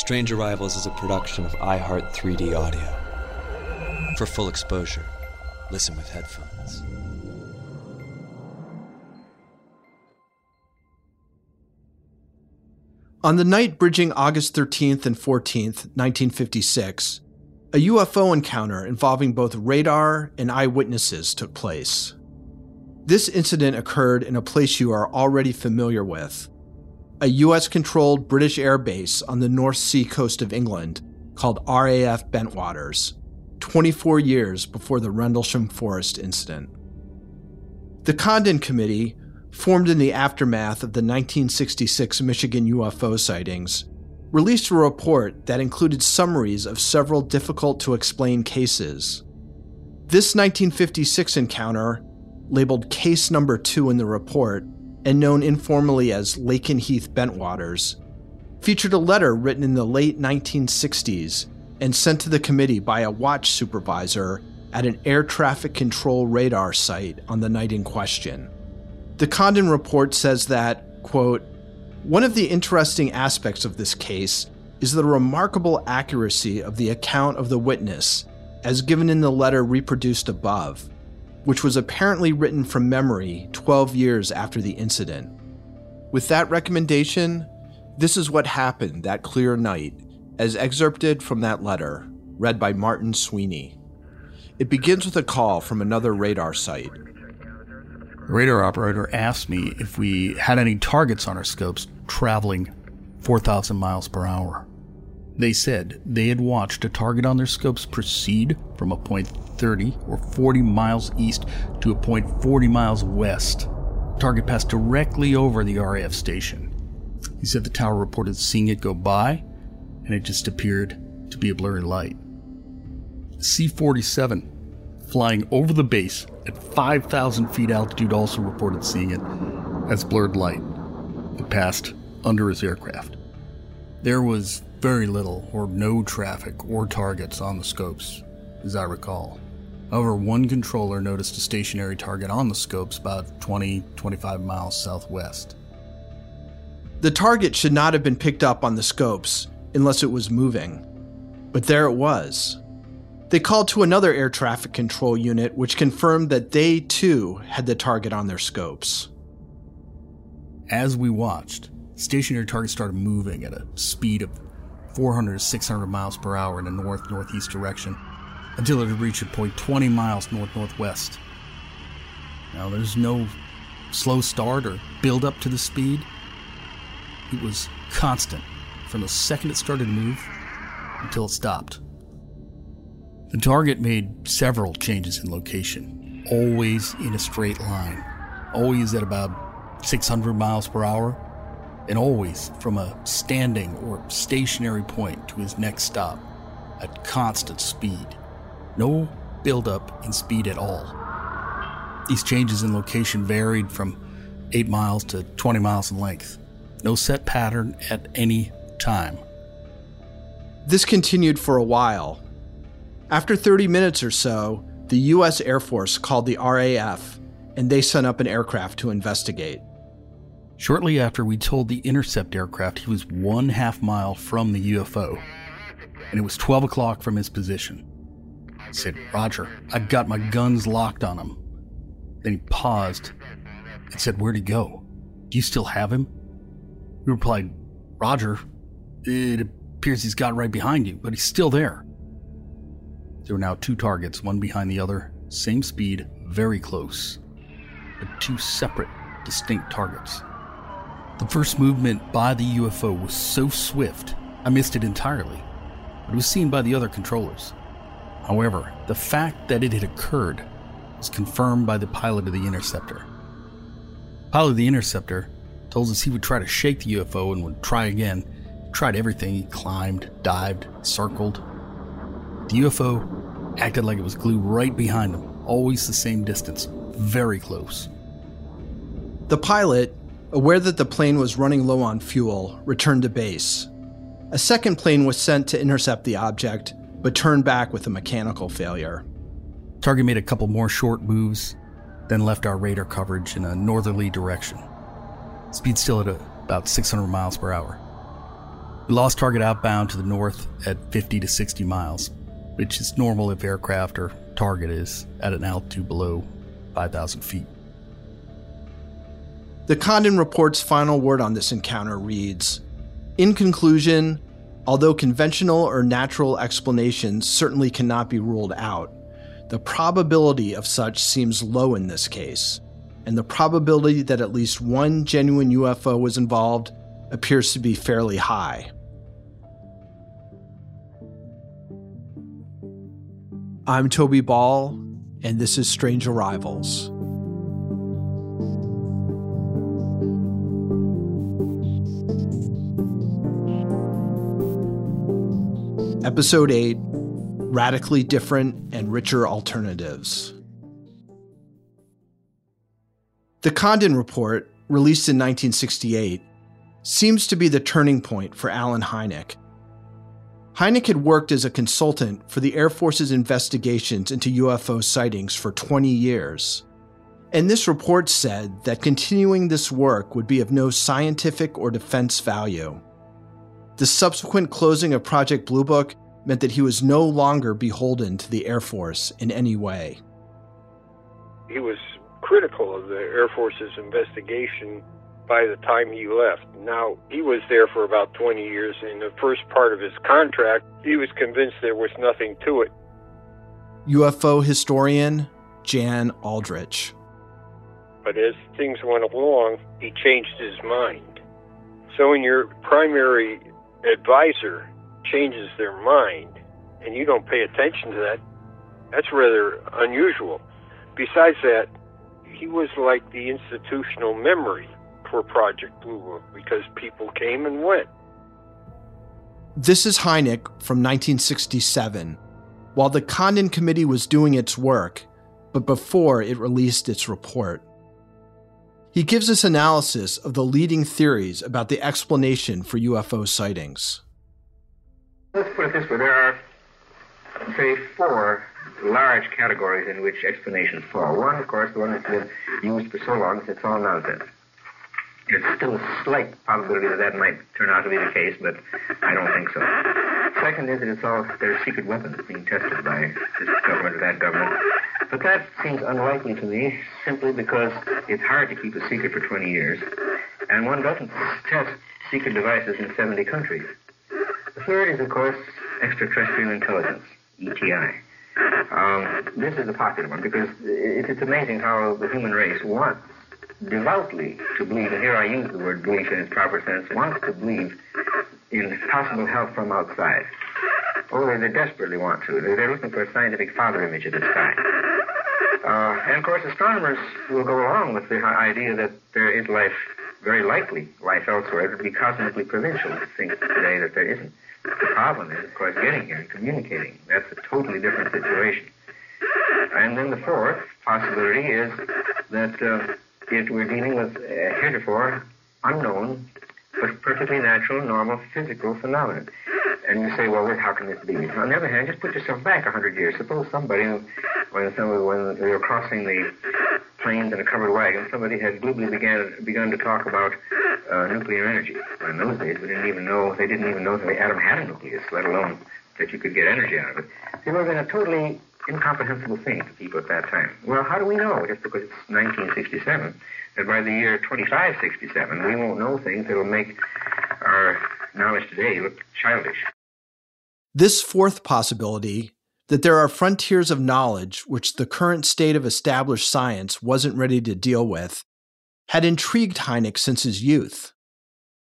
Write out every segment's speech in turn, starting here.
Strange Arrivals is a production of iHeart 3D Audio. For full exposure, listen with headphones. On the night bridging August 13th and 14th, 1956, a UFO encounter involving both radar and eyewitnesses took place. This incident occurred in a place you are already familiar with a US controlled British air base on the North Sea coast of England called RAF Bentwaters, 24 years before the Rendlesham Forest incident. The Condon Committee, formed in the aftermath of the 1966 Michigan UFO sightings, released a report that included summaries of several difficult to explain cases. This 1956 encounter, labeled Case Number 2 in the report, and known informally as Lakenheath Bentwaters, featured a letter written in the late 1960s and sent to the committee by a watch supervisor at an air traffic control radar site on the night in question. The Condon report says that, quote, one of the interesting aspects of this case is the remarkable accuracy of the account of the witness, as given in the letter reproduced above, which was apparently written from memory 12 years after the incident. With that recommendation, this is what happened that clear night, as excerpted from that letter, read by Martin Sweeney. It begins with a call from another radar site. The radar operator asked me if we had any targets on our scopes traveling 4,000 miles per hour. They said they had watched a target on their scopes proceed from a point 30 or 40 miles east to a point 40 miles west. Target passed directly over the RAF station. He said the tower reported seeing it go by, and it just appeared to be a blurry light. C 47, flying over the base at 5,000 feet altitude, also reported seeing it as blurred light. It passed under his aircraft. There was very little or no traffic or targets on the scopes, as I recall. However, one controller noticed a stationary target on the scopes about 20 25 miles southwest. The target should not have been picked up on the scopes unless it was moving. But there it was. They called to another air traffic control unit, which confirmed that they too had the target on their scopes. As we watched, stationary target started moving at a speed of 400 to 600 miles per hour in a north northeast direction until it had reached a point 20 miles north northwest. Now, there's no slow start or build up to the speed. It was constant from the second it started to move until it stopped. The target made several changes in location, always in a straight line, always at about 600 miles per hour, and always from a standing or stationary point to his next stop at constant speed. No buildup in speed at all. These changes in location varied from 8 miles to 20 miles in length. No set pattern at any time. This continued for a while. After 30 minutes or so, the U.S. Air Force called the RAF and they sent up an aircraft to investigate. Shortly after, we told the intercept aircraft he was one half mile from the UFO, and it was 12 o'clock from his position. He said, Roger, I've got my guns locked on him. Then he paused and said, Where'd he go? Do you still have him? We replied, Roger, it appears he's got right behind you, but he's still there. There were now two targets, one behind the other, same speed, very close, but two separate, distinct targets. The first movement by the UFO was so swift, I missed it entirely, but it was seen by the other controllers. However, the fact that it had occurred was confirmed by the pilot of the interceptor. The pilot of the interceptor told us he would try to shake the UFO and would try again. He tried everything. He climbed, dived, circled. The UFO acted like it was glued right behind him, always the same distance, very close. The pilot, aware that the plane was running low on fuel, returned to base. A second plane was sent to intercept the object, but turned back with a mechanical failure. Target made a couple more short moves, then left our radar coverage in a northerly direction. Speed still at about 600 miles per hour. We lost target outbound to the north at 50 to 60 miles, which is normal if aircraft or target is at an altitude below 5,000 feet. The Condon report's final word on this encounter reads In conclusion, although conventional or natural explanations certainly cannot be ruled out, the probability of such seems low in this case, and the probability that at least one genuine UFO was involved appears to be fairly high. I'm Toby Ball, and this is Strange Arrivals. Episode 8 radically different and richer alternatives. The Condon Report, released in 1968, seems to be the turning point for Allen Hynek. Hynek had worked as a consultant for the Air Force's investigations into UFO sightings for 20 years. And this report said that continuing this work would be of no scientific or defense value. The subsequent closing of Project Blue Book meant that he was no longer beholden to the Air Force in any way. He was critical of the Air Force's investigation by the time he left. Now, he was there for about 20 years. In the first part of his contract, he was convinced there was nothing to it. UFO historian Jan Aldrich. But as things went along, he changed his mind. So, when your primary advisor changes their mind and you don't pay attention to that, that's rather unusual. Besides that, he was like the institutional memory for Project Blue Book because people came and went. This is Hynek from 1967, while the Condon Committee was doing its work, but before it released its report. He gives us analysis of the leading theories about the explanation for UFO sightings. Let's put it this way. There are, say, four large categories in which explanations fall. One, of course, the one that's been used for so long is it's all nonsense. There's still a slight probability that that might turn out to be the case, but I don't think so. Second is that it's all there's secret weapons being tested by this government or that government. But that seems unlikely to me simply because it's hard to keep a secret for 20 years, and one doesn't test secret devices in 70 countries. The third is, of course, extraterrestrial intelligence, ETI. Um, this is a popular one because it, it's amazing how the human race wants devoutly to believe, and here I use the word belief in its proper sense, wants to believe in possible help from outside. Oh, they, they desperately want to. They're, they're looking for a scientific father image of the sky. Uh, and of course, astronomers will go along with the idea that there is life, very likely life elsewhere. It would be cosmically provincial to think today that there isn't. The problem is, of course, getting here and communicating. That's a totally different situation. And then the fourth possibility is that uh, if we're dealing with uh, heretofore unknown, but perfectly natural, normal physical phenomenon. And you say, well, how can this be? On the other hand, just put yourself back a hundred years. Suppose somebody, when, somebody, when were crossing the plains in a covered wagon, somebody had glibly began begun to talk about uh, nuclear energy. Well, in those days, we didn't even know they didn't even know that the atom had a nucleus, let alone that you could get energy out of it. They were in a totally incomprehensible thing to people at that time. Well, how do we know, just because it's 1967, that by the year 2567 we won't know things that will make our knowledge today look childish? This fourth possibility that there are frontiers of knowledge which the current state of established science wasn't ready to deal with had intrigued Hynek since his youth.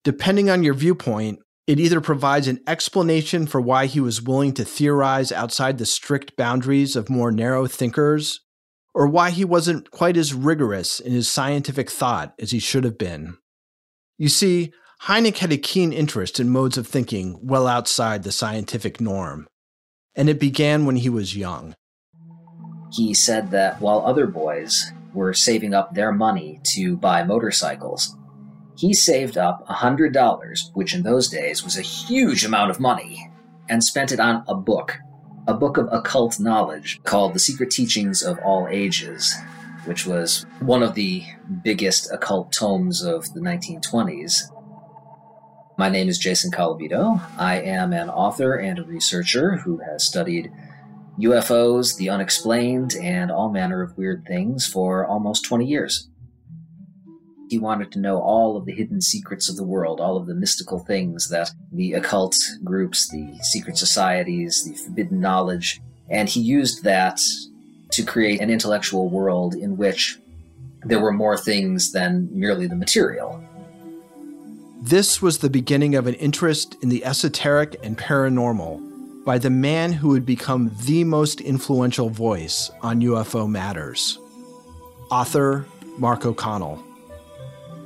Depending on your viewpoint, it either provides an explanation for why he was willing to theorize outside the strict boundaries of more narrow thinkers, or why he wasn't quite as rigorous in his scientific thought as he should have been. You see, Hynek had a keen interest in modes of thinking well outside the scientific norm, and it began when he was young. He said that while other boys were saving up their money to buy motorcycles, he saved up $100, which in those days was a huge amount of money, and spent it on a book, a book of occult knowledge called The Secret Teachings of All Ages, which was one of the biggest occult tomes of the 1920s. My name is Jason Colavito. I am an author and a researcher who has studied UFOs, the unexplained, and all manner of weird things for almost 20 years. He wanted to know all of the hidden secrets of the world, all of the mystical things that the occult groups, the secret societies, the forbidden knowledge, and he used that to create an intellectual world in which there were more things than merely the material. This was the beginning of an interest in the esoteric and paranormal by the man who would become the most influential voice on UFO matters author Mark O'Connell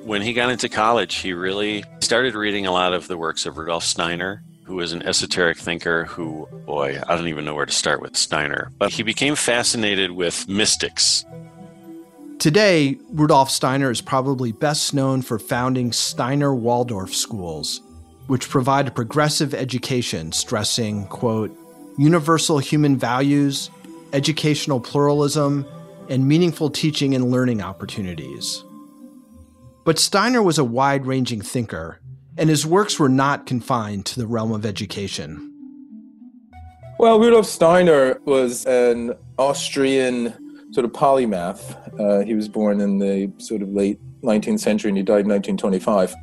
when he got into college, he really started reading a lot of the works of Rudolf Steiner, who was an esoteric thinker who, boy, I don't even know where to start with Steiner. But he became fascinated with mystics. Today, Rudolf Steiner is probably best known for founding Steiner Waldorf schools, which provide a progressive education stressing, quote, universal human values, educational pluralism, and meaningful teaching and learning opportunities. But Steiner was a wide ranging thinker, and his works were not confined to the realm of education. Well, Rudolf Steiner was an Austrian sort of polymath. Uh, he was born in the sort of late 19th century and he died in 1925.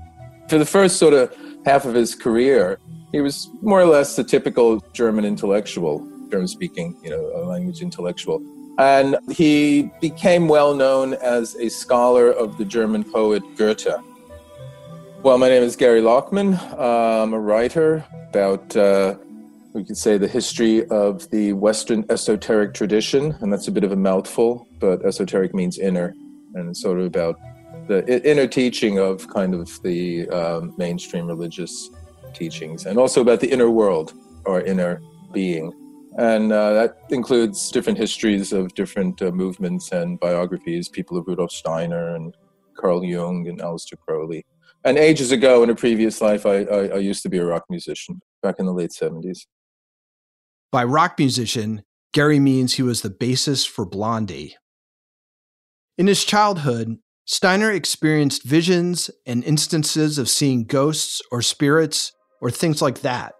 For the first sort of half of his career, he was more or less the typical German intellectual, German speaking, you know, language intellectual. And he became well known as a scholar of the German poet Goethe. Well, my name is Gary Lachman. I'm a writer about, uh, we could say, the history of the Western esoteric tradition. And that's a bit of a mouthful, but esoteric means inner. And it's sort of about the inner teaching of kind of the um, mainstream religious teachings, and also about the inner world or inner being. And uh, that includes different histories of different uh, movements and biographies, people of Rudolf Steiner and Carl Jung and Aleister Crowley. And ages ago, in a previous life, I, I, I used to be a rock musician back in the late 70s. By rock musician, Gary means he was the bassist for Blondie. In his childhood, Steiner experienced visions and instances of seeing ghosts or spirits or things like that.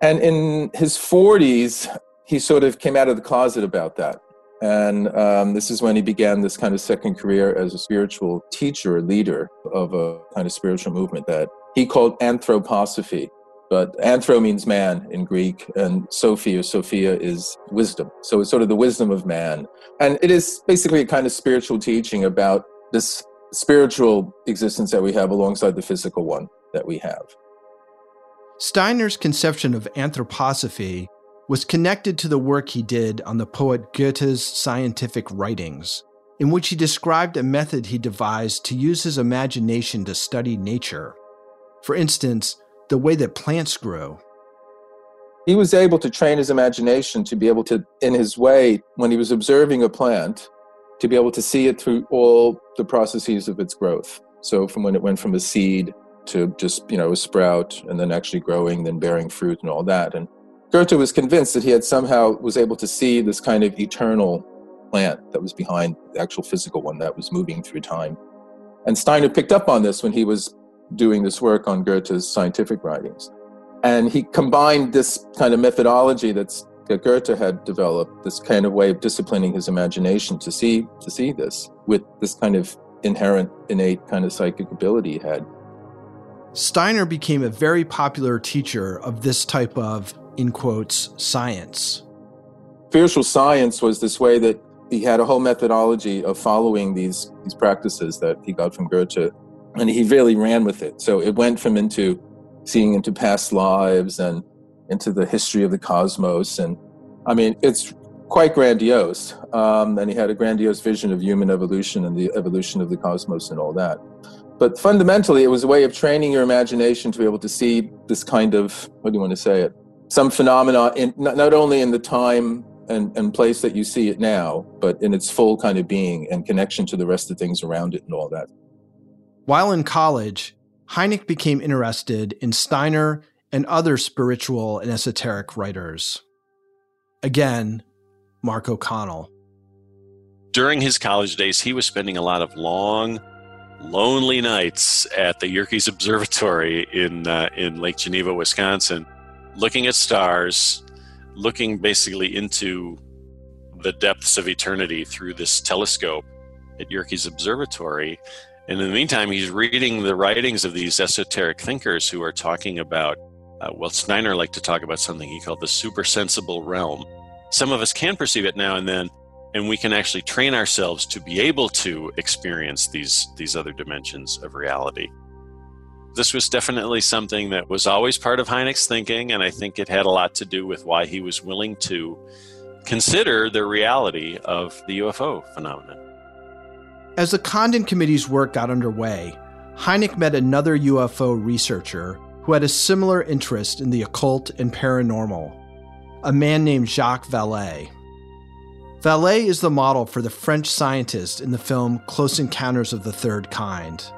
And in his 40s, he sort of came out of the closet about that. And um, this is when he began this kind of second career as a spiritual teacher, leader of a kind of spiritual movement that he called anthroposophy. But anthro means man in Greek, and Sophia, Sophia is wisdom. So it's sort of the wisdom of man. And it is basically a kind of spiritual teaching about this spiritual existence that we have alongside the physical one that we have. Steiner's conception of anthroposophy was connected to the work he did on the poet Goethe's scientific writings, in which he described a method he devised to use his imagination to study nature. For instance, the way that plants grow. He was able to train his imagination to be able to, in his way, when he was observing a plant, to be able to see it through all the processes of its growth. So, from when it went from a seed to just you know a sprout and then actually growing then bearing fruit and all that and goethe was convinced that he had somehow was able to see this kind of eternal plant that was behind the actual physical one that was moving through time and steiner picked up on this when he was doing this work on goethe's scientific writings and he combined this kind of methodology that's that Goethe had developed this kind of way of disciplining his imagination to see to see this with this kind of inherent innate kind of psychic ability he had. Steiner became a very popular teacher of this type of in quotes science. Spiritual science was this way that he had a whole methodology of following these these practices that he got from Goethe and he really ran with it. So it went from into seeing into past lives and into the history of the cosmos. And I mean, it's quite grandiose. Um, and he had a grandiose vision of human evolution and the evolution of the cosmos and all that. But fundamentally, it was a way of training your imagination to be able to see this kind of, what do you want to say it? Some phenomena, in, not, not only in the time and, and place that you see it now, but in its full kind of being and connection to the rest of things around it and all that. While in college, Hynek became interested in Steiner and other spiritual and esoteric writers. Again, Mark O'Connell. During his college days, he was spending a lot of long, lonely nights at the Yerkes Observatory in uh, in Lake Geneva, Wisconsin, looking at stars, looking basically into the depths of eternity through this telescope at Yerkes Observatory. And in the meantime, he's reading the writings of these esoteric thinkers who are talking about, uh, well, Steiner liked to talk about something he called the supersensible realm. Some of us can perceive it now and then, and we can actually train ourselves to be able to experience these, these other dimensions of reality. This was definitely something that was always part of Hynek's thinking, and I think it had a lot to do with why he was willing to consider the reality of the UFO phenomenon. As the Condon Committee's work got underway, Hynek met another UFO researcher who had a similar interest in the occult and paranormal, a man named Jacques Vallée. Vallée is the model for the French scientist in the film Close Encounters of the Third Kind.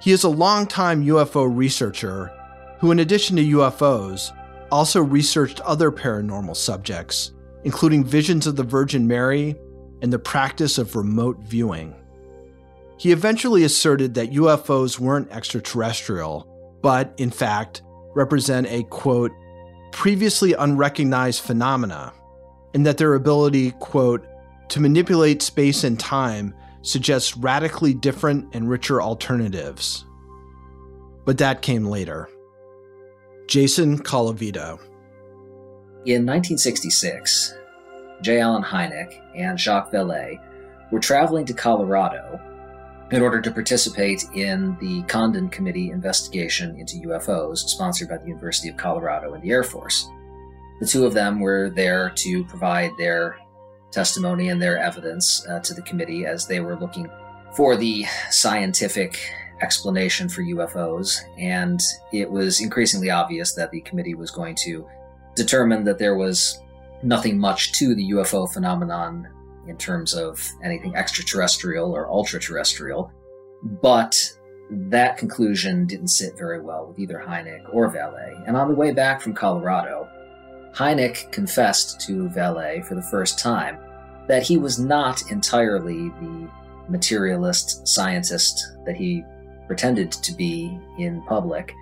He is a longtime UFO researcher who, in addition to UFOs, also researched other paranormal subjects, including visions of the Virgin Mary and the practice of remote viewing. He eventually asserted that UFOs weren't extraterrestrial, but, in fact, represent a quote, previously unrecognized phenomena, and that their ability, quote, to manipulate space and time suggests radically different and richer alternatives. But that came later. Jason Colavito. In 1966, J. Allen Hynek and Jacques Vallée were traveling to Colorado in order to participate in the Condon Committee investigation into UFOs sponsored by the University of Colorado and the Air Force. The two of them were there to provide their testimony and their evidence uh, to the committee as they were looking for the scientific explanation for UFOs. And it was increasingly obvious that the committee was going to determine that there was nothing much to the UFO phenomenon in terms of anything extraterrestrial or ultra terrestrial. But that conclusion didn't sit very well with either Hynek or Vallée. And on the way back from Colorado, Hynek confessed to Vallée for the first time that he was not entirely the materialist scientist that he pretended to be in public.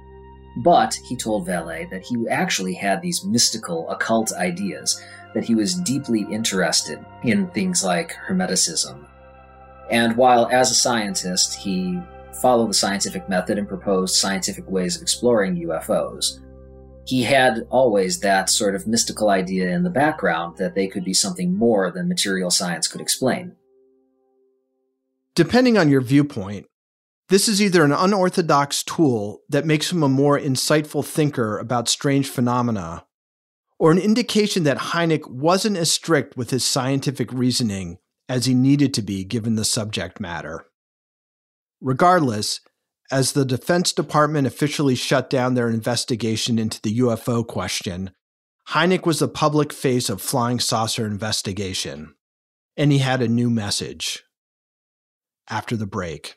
But he told Vallée that he actually had these mystical, occult ideas that he was deeply interested in things like Hermeticism. And while as a scientist, he followed the scientific method and proposed scientific ways of exploring UFOs, he had always that sort of mystical idea in the background that they could be something more than material science could explain. Depending on your viewpoint, this is either an unorthodox tool that makes him a more insightful thinker about strange phenomena, or an indication that Hynek wasn't as strict with his scientific reasoning as he needed to be given the subject matter. Regardless, as the Defense Department officially shut down their investigation into the UFO question, Hynek was the public face of flying saucer investigation, and he had a new message. After the break.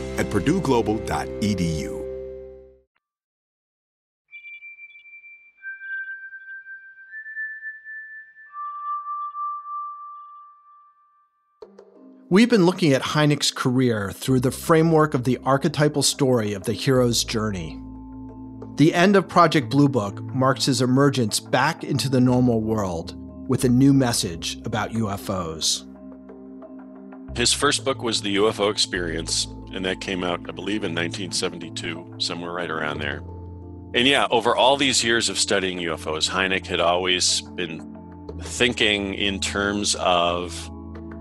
at purdueglobal.edu. We've been looking at Hynek's career through the framework of the archetypal story of the hero's journey. The end of Project Blue Book marks his emergence back into the normal world with a new message about UFOs. His first book was The UFO Experience, and that came out, I believe, in 1972, somewhere right around there. And yeah, over all these years of studying UFOs, Hynek had always been thinking in terms of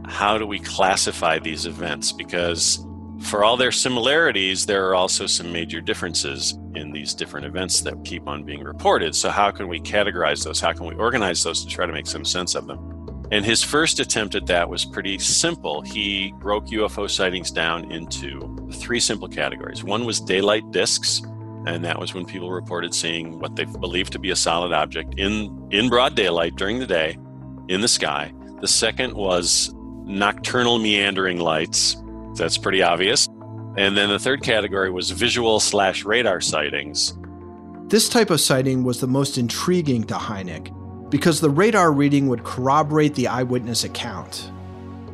how do we classify these events? Because for all their similarities, there are also some major differences in these different events that keep on being reported. So, how can we categorize those? How can we organize those to try to make some sense of them? And his first attempt at that was pretty simple. He broke UFO sightings down into three simple categories. One was daylight discs, and that was when people reported seeing what they believed to be a solid object in, in broad daylight during the day in the sky. The second was nocturnal meandering lights. That's pretty obvious. And then the third category was visual slash radar sightings. This type of sighting was the most intriguing to Hynek because the radar reading would corroborate the eyewitness account.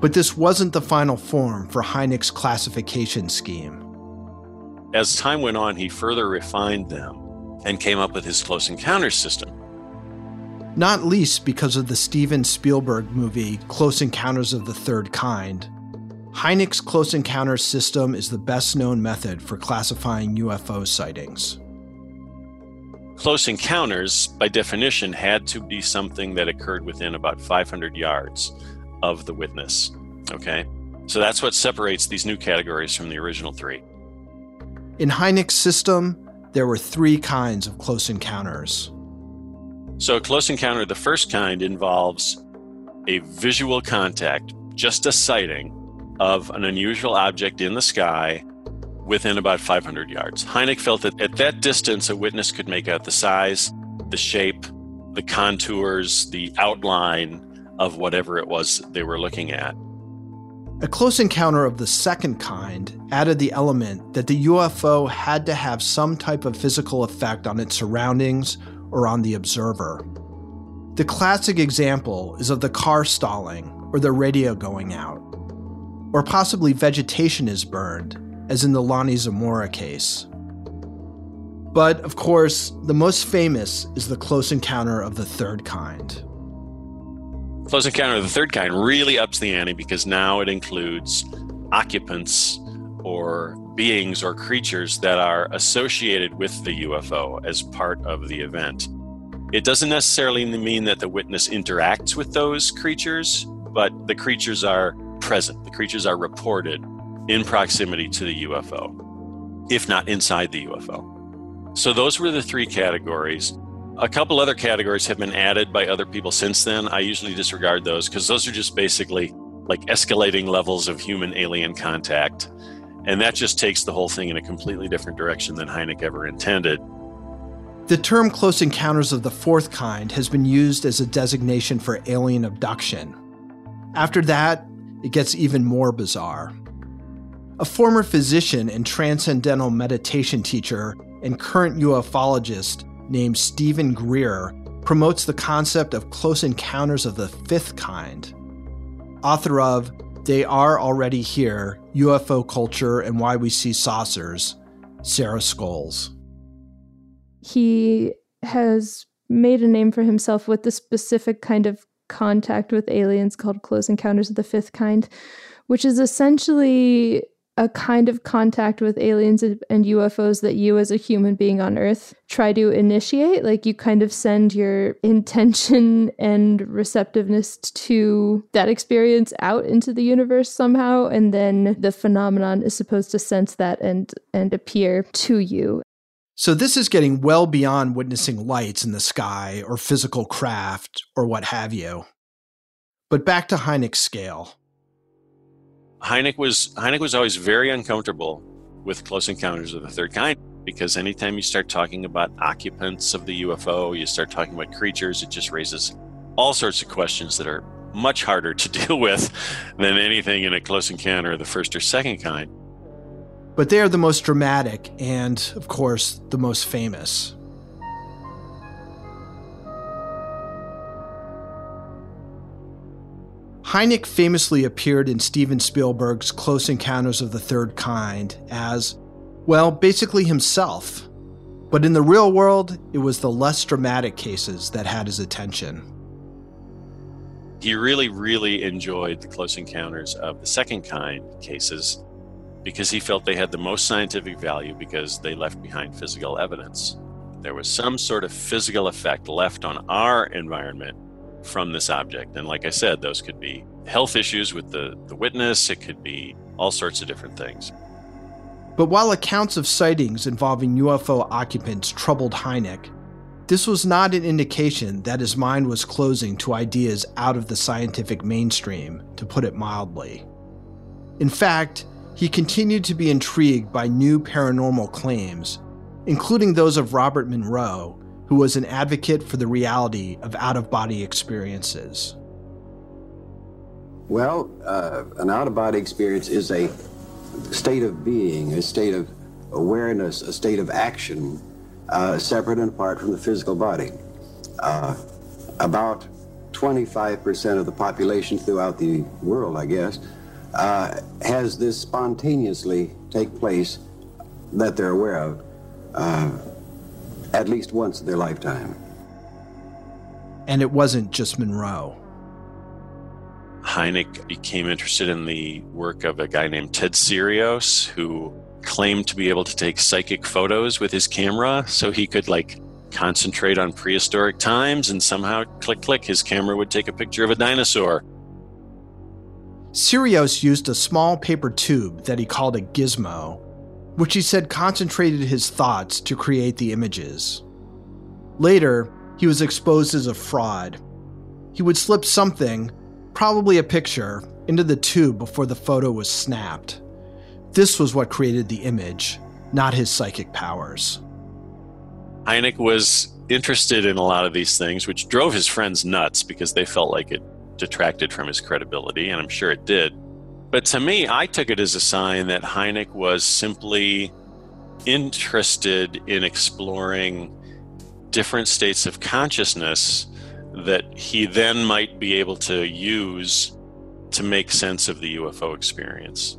But this wasn't the final form for Hynek's classification scheme. As time went on, he further refined them and came up with his close encounters system not least because of the Steven Spielberg movie Close Encounters of the Third Kind. Hynek's Close Encounters system is the best known method for classifying UFO sightings. Close encounters, by definition, had to be something that occurred within about 500 yards of the witness. Okay? So that's what separates these new categories from the original three. In Hynek's system, there were three kinds of close encounters so, a close encounter of the first kind involves a visual contact, just a sighting of an unusual object in the sky within about 500 yards. Hynek felt that at that distance, a witness could make out the size, the shape, the contours, the outline of whatever it was they were looking at. A close encounter of the second kind added the element that the UFO had to have some type of physical effect on its surroundings or on the observer. The classic example is of the car stalling or the radio going out, or possibly vegetation is burned, as in the Lonnie Zamora case. But, of course, the most famous is the close encounter of the third kind. Close encounter of the third kind really ups the ante because now it includes occupants or beings or creatures that are associated with the UFO as part of the event. It doesn't necessarily mean that the witness interacts with those creatures, but the creatures are present. The creatures are reported in proximity to the UFO, if not inside the UFO. So those were the three categories. A couple other categories have been added by other people since then. I usually disregard those because those are just basically like escalating levels of human alien contact and that just takes the whole thing in a completely different direction than Hynek ever intended. The term close encounters of the fourth kind has been used as a designation for alien abduction. After that, it gets even more bizarre. A former physician and transcendental meditation teacher and current ufologist named Steven Greer promotes the concept of close encounters of the fifth kind. Author of They Are Already Here UFO Culture and Why We See Saucers, Sarah Scoles. He has made a name for himself with the specific kind of contact with aliens called Close Encounters of the Fifth Kind, which is essentially a kind of contact with aliens and UFOs that you, as a human being on Earth, try to initiate. Like you kind of send your intention and receptiveness to that experience out into the universe somehow, and then the phenomenon is supposed to sense that and and appear to you. So this is getting well beyond witnessing lights in the sky or physical craft or what have you. But back to Hynek's scale. Hynek was Hynek was always very uncomfortable with close encounters of the third kind because anytime you start talking about occupants of the UFO, you start talking about creatures, it just raises all sorts of questions that are much harder to deal with than anything in a close encounter of the first or second kind. But they are the most dramatic and, of course, the most famous. Hynek famously appeared in Steven Spielberg's Close Encounters of the Third Kind as, well, basically himself. But in the real world, it was the less dramatic cases that had his attention. He really, really enjoyed the Close Encounters of the Second Kind cases because he felt they had the most scientific value because they left behind physical evidence. There was some sort of physical effect left on our environment from this object. And like I said, those could be health issues with the, the witness, it could be all sorts of different things. But while accounts of sightings involving UFO occupants troubled Hynek, this was not an indication that his mind was closing to ideas out of the scientific mainstream, to put it mildly. In fact, he continued to be intrigued by new paranormal claims, including those of Robert Monroe, who was an advocate for the reality of out of body experiences. Well, uh, an out of body experience is a state of being, a state of awareness, a state of action, uh, separate and apart from the physical body. Uh, about 25% of the population throughout the world, I guess, uh, has this spontaneously take place that they're aware of uh, at least once in their lifetime. And it wasn't just Monroe. Hynek became interested in the work of a guy named Ted Serios, who claimed to be able to take psychic photos with his camera so he could like concentrate on prehistoric times and somehow click click his camera would take a picture of a dinosaur. Serios used a small paper tube that he called a gizmo which he said concentrated his thoughts to create the images. Later, he was exposed as a fraud. He would slip something, probably a picture, into the tube before the photo was snapped. This was what created the image, not his psychic powers. Hynek was interested in a lot of these things, which drove his friends nuts because they felt like it detracted from his credibility, and I'm sure it did. But to me, I took it as a sign that Hynek was simply interested in exploring different states of consciousness that he then might be able to use to make sense of the UFO experience.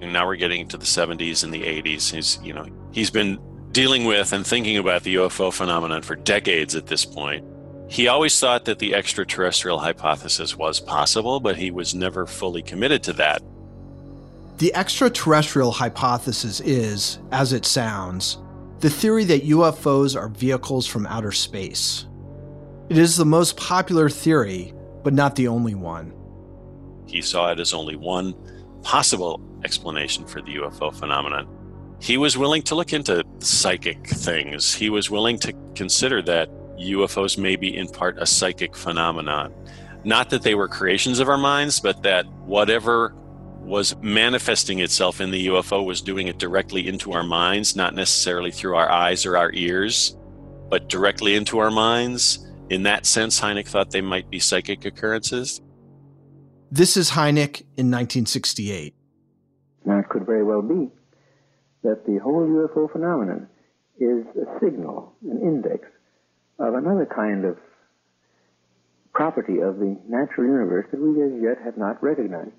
And now we're getting to the 70s and the 80s. He's, you know, he's been dealing with and thinking about the UFO phenomenon for decades at this point. He always thought that the extraterrestrial hypothesis was possible, but he was never fully committed to that. The extraterrestrial hypothesis is, as it sounds, the theory that UFOs are vehicles from outer space. It is the most popular theory, but not the only one. He saw it as only one possible explanation for the UFO phenomenon. He was willing to look into psychic things. He was willing to consider that UFOs may be in part a psychic phenomenon. Not that they were creations of our minds, but that whatever was manifesting itself in the UFO was doing it directly into our minds, not necessarily through our eyes or our ears, but directly into our minds. In that sense, Hynek thought they might be psychic occurrences. This is Hynek in 1968. Now, it could very well be that the whole UFO phenomenon is a signal, an index of another kind of property of the natural universe that we as yet have not recognized.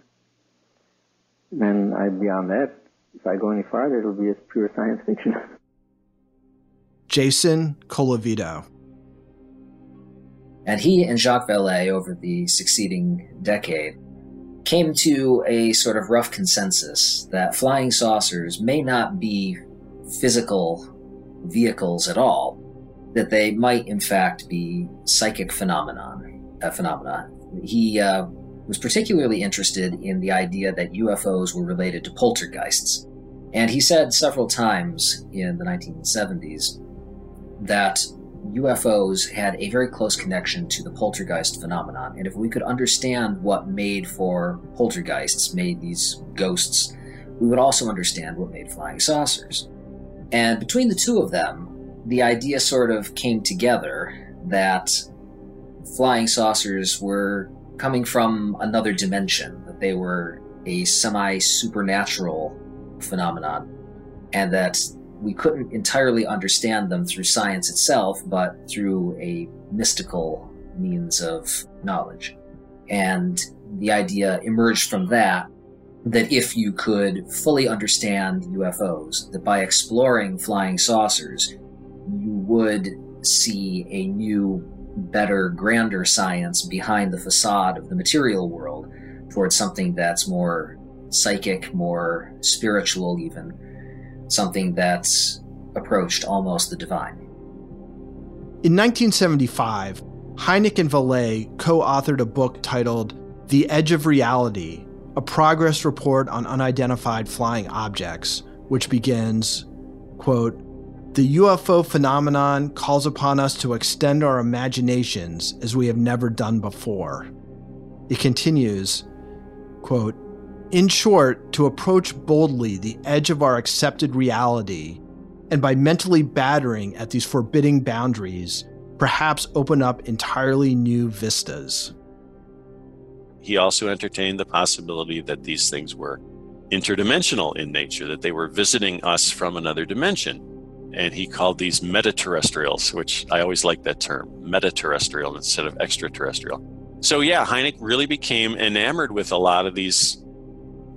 And I, beyond that, if I go any farther, it'll be as pure science fiction. Jason Colavito. And he and Jacques Vallée, over the succeeding decade, came to a sort of rough consensus that flying saucers may not be physical vehicles at all, that they might in fact be psychic phenomenon, uh, phenomena. He uh, was particularly interested in the idea that UFOs were related to poltergeists. And he said several times in the 1970s that UFOs had a very close connection to the poltergeist phenomenon. And if we could understand what made for poltergeists, made these ghosts, we would also understand what made flying saucers. And between the two of them, the idea sort of came together that flying saucers were coming from another dimension, that they were a semi supernatural phenomenon, and that we couldn't entirely understand them through science itself, but through a mystical means of knowledge. And the idea emerged from that that if you could fully understand UFOs, that by exploring flying saucers, would see a new, better, grander science behind the facade of the material world towards something that's more psychic, more spiritual, even something that's approached almost the divine. In 1975, Hynek and Vallée co authored a book titled The Edge of Reality A Progress Report on Unidentified Flying Objects, which begins, quote, the UFO phenomenon calls upon us to extend our imaginations as we have never done before. It continues, quote, in short, to approach boldly the edge of our accepted reality, and by mentally battering at these forbidding boundaries, perhaps open up entirely new vistas. He also entertained the possibility that these things were interdimensional in nature, that they were visiting us from another dimension. And he called these metaterrestrials, which I always like that term, metaterrestrial instead of extraterrestrial. So, yeah, Hynek really became enamored with a lot of these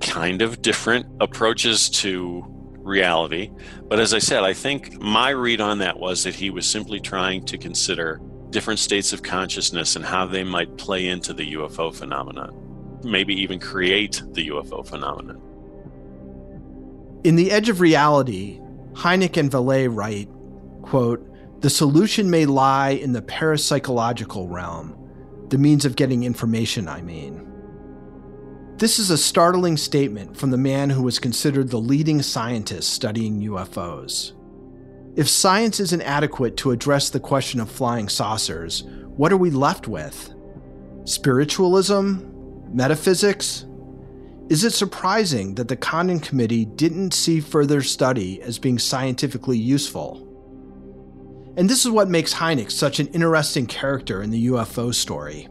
kind of different approaches to reality. But as I said, I think my read on that was that he was simply trying to consider different states of consciousness and how they might play into the UFO phenomenon, maybe even create the UFO phenomenon. In The Edge of Reality, Hynek and Vallée write, quote, the solution may lie in the parapsychological realm, the means of getting information, I mean. This is a startling statement from the man who was considered the leading scientist studying UFOs. If science isn't adequate to address the question of flying saucers, what are we left with? Spiritualism? Metaphysics? Is it surprising that the Condon Committee didn't see further study as being scientifically useful? And this is what makes Hynek such an interesting character in the UFO story.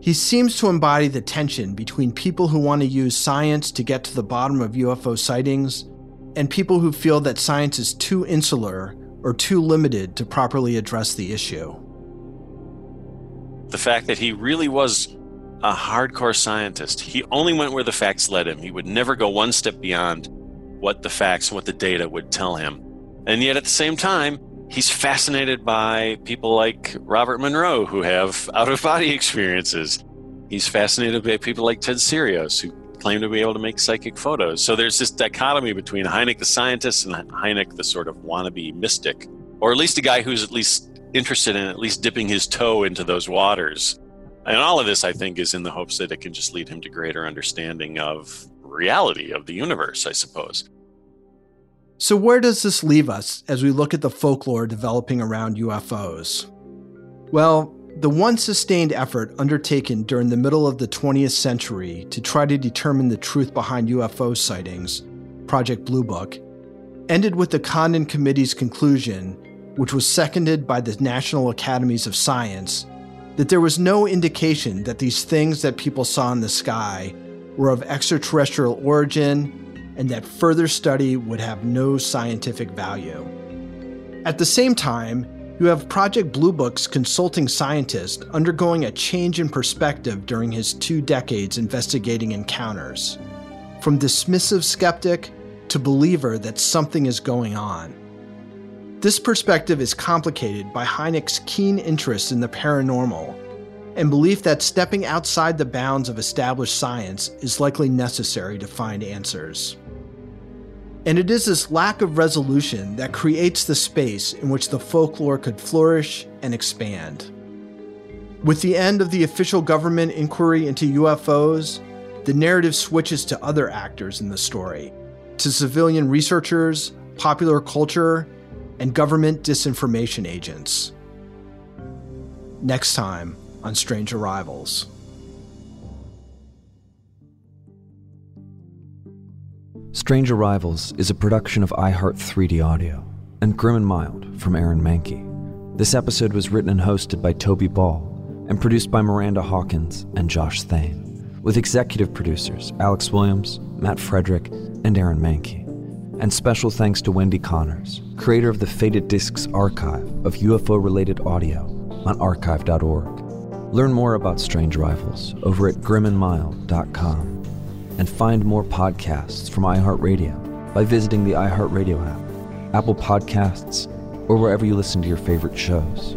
He seems to embody the tension between people who want to use science to get to the bottom of UFO sightings and people who feel that science is too insular or too limited to properly address the issue. The fact that he really was a hardcore scientist, he only went where the facts led him. He would never go one step beyond what the facts, what the data would tell him. And yet at the same time, he's fascinated by people like Robert Monroe who have out of body experiences. He's fascinated by people like Ted Serios who claim to be able to make psychic photos. So there's this dichotomy between Hynek the scientist and Hynek the sort of wannabe mystic, or at least a guy who's at least interested in at least dipping his toe into those waters. And all of this, I think, is in the hopes that it can just lead him to greater understanding of reality of the universe, I suppose. So, where does this leave us as we look at the folklore developing around UFOs? Well, the one sustained effort undertaken during the middle of the 20th century to try to determine the truth behind UFO sightings, Project Blue Book, ended with the Condon Committee's conclusion, which was seconded by the National Academies of Science, that there was no indication that these things that people saw in the sky were of extraterrestrial origin and that further study would have no scientific value. At the same time, you have Project Blue Book's consulting scientist undergoing a change in perspective during his two decades investigating encounters. From dismissive skeptic to believer that something is going on. This perspective is complicated by Hynek's keen interest in the paranormal and belief that stepping outside the bounds of established science is likely necessary to find answers. And it is this lack of resolution that creates the space in which the folklore could flourish and expand. With the end of the official government inquiry into UFOs, the narrative switches to other actors in the story, to civilian researchers, popular culture, and government disinformation agents. Next time on Strange Arrivals. Strange Arrivals is a production of iHeart 3D Audio and Grim and Mild from Aaron Mahnke. This episode was written and hosted by Toby Ball and produced by Miranda Hawkins and Josh Thane, with executive producers Alex Williams, Matt Frederick, and Aaron Mahnke. And special thanks to Wendy Connors, creator of the Faded Discs archive of UFO related audio on archive.org. Learn more about Strange Arrivals over at grimandmild.com and find more podcasts from iHeartRadio by visiting the iHeartRadio app, Apple Podcasts, or wherever you listen to your favorite shows.